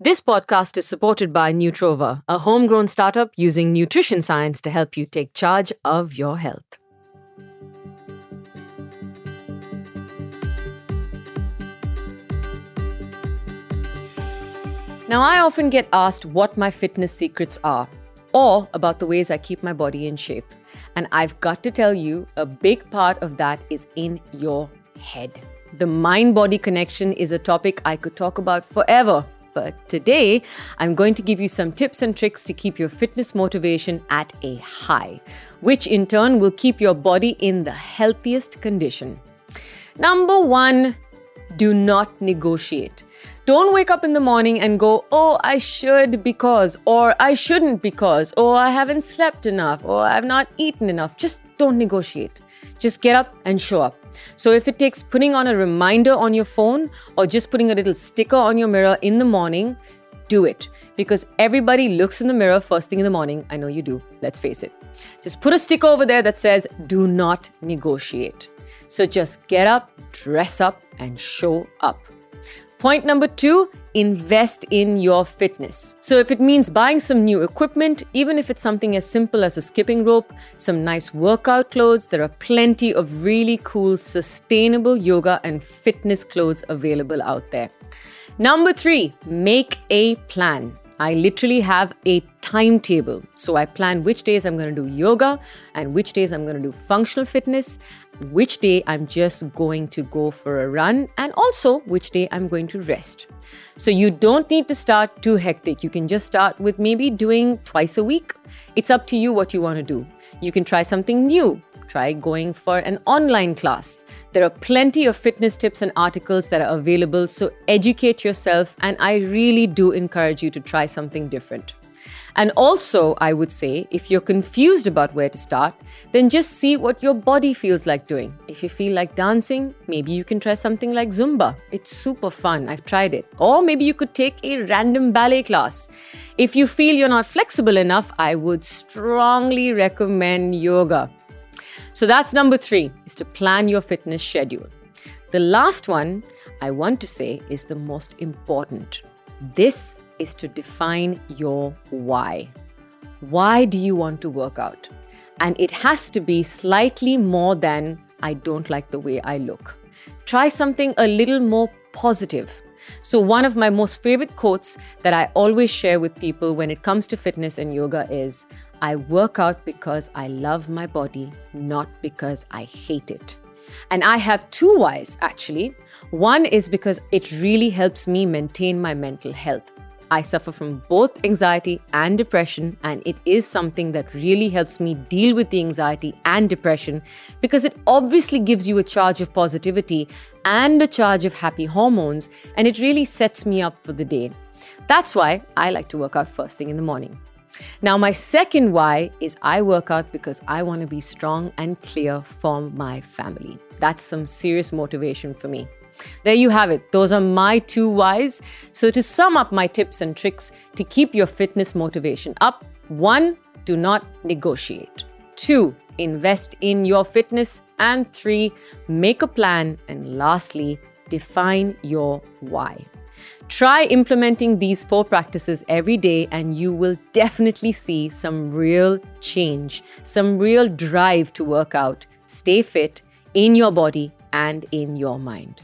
This podcast is supported by Nutrova, a homegrown startup using nutrition science to help you take charge of your health. Now, I often get asked what my fitness secrets are or about the ways I keep my body in shape. And I've got to tell you, a big part of that is in your head. The mind body connection is a topic I could talk about forever. But today, I'm going to give you some tips and tricks to keep your fitness motivation at a high, which in turn will keep your body in the healthiest condition. Number one, do not negotiate. Don't wake up in the morning and go, oh, I should because, or I shouldn't because, or I haven't slept enough, or I've not eaten enough. Just don't negotiate. Just get up and show up. So if it takes putting on a reminder on your phone or just putting a little sticker on your mirror in the morning, do it because everybody looks in the mirror first thing in the morning. I know you do. Let's face it. Just put a sticker over there that says, do not negotiate. So just get up, dress up, and show up. Point number two invest in your fitness. So, if it means buying some new equipment, even if it's something as simple as a skipping rope, some nice workout clothes, there are plenty of really cool, sustainable yoga and fitness clothes available out there. Number three, make a plan. I literally have a timetable. So I plan which days I'm going to do yoga and which days I'm going to do functional fitness, which day I'm just going to go for a run, and also which day I'm going to rest. So you don't need to start too hectic. You can just start with maybe doing twice a week. It's up to you what you want to do. You can try something new. Try going for an online class. There are plenty of fitness tips and articles that are available, so educate yourself. And I really do encourage you to try something different. And also, I would say, if you're confused about where to start, then just see what your body feels like doing. If you feel like dancing, maybe you can try something like Zumba. It's super fun. I've tried it. Or maybe you could take a random ballet class. If you feel you're not flexible enough, I would strongly recommend yoga. So that's number three, is to plan your fitness schedule. The last one I want to say is the most important. This is to define your why. Why do you want to work out? And it has to be slightly more than I don't like the way I look. Try something a little more positive. So, one of my most favorite quotes that I always share with people when it comes to fitness and yoga is I work out because I love my body, not because I hate it. And I have two whys actually. One is because it really helps me maintain my mental health. I suffer from both anxiety and depression, and it is something that really helps me deal with the anxiety and depression because it obviously gives you a charge of positivity and a charge of happy hormones, and it really sets me up for the day. That's why I like to work out first thing in the morning. Now, my second why is I work out because I want to be strong and clear for my family. That's some serious motivation for me. There you have it. Those are my two whys. So, to sum up my tips and tricks to keep your fitness motivation up one, do not negotiate. Two, invest in your fitness. And three, make a plan. And lastly, define your why. Try implementing these four practices every day, and you will definitely see some real change, some real drive to work out, stay fit in your body and in your mind.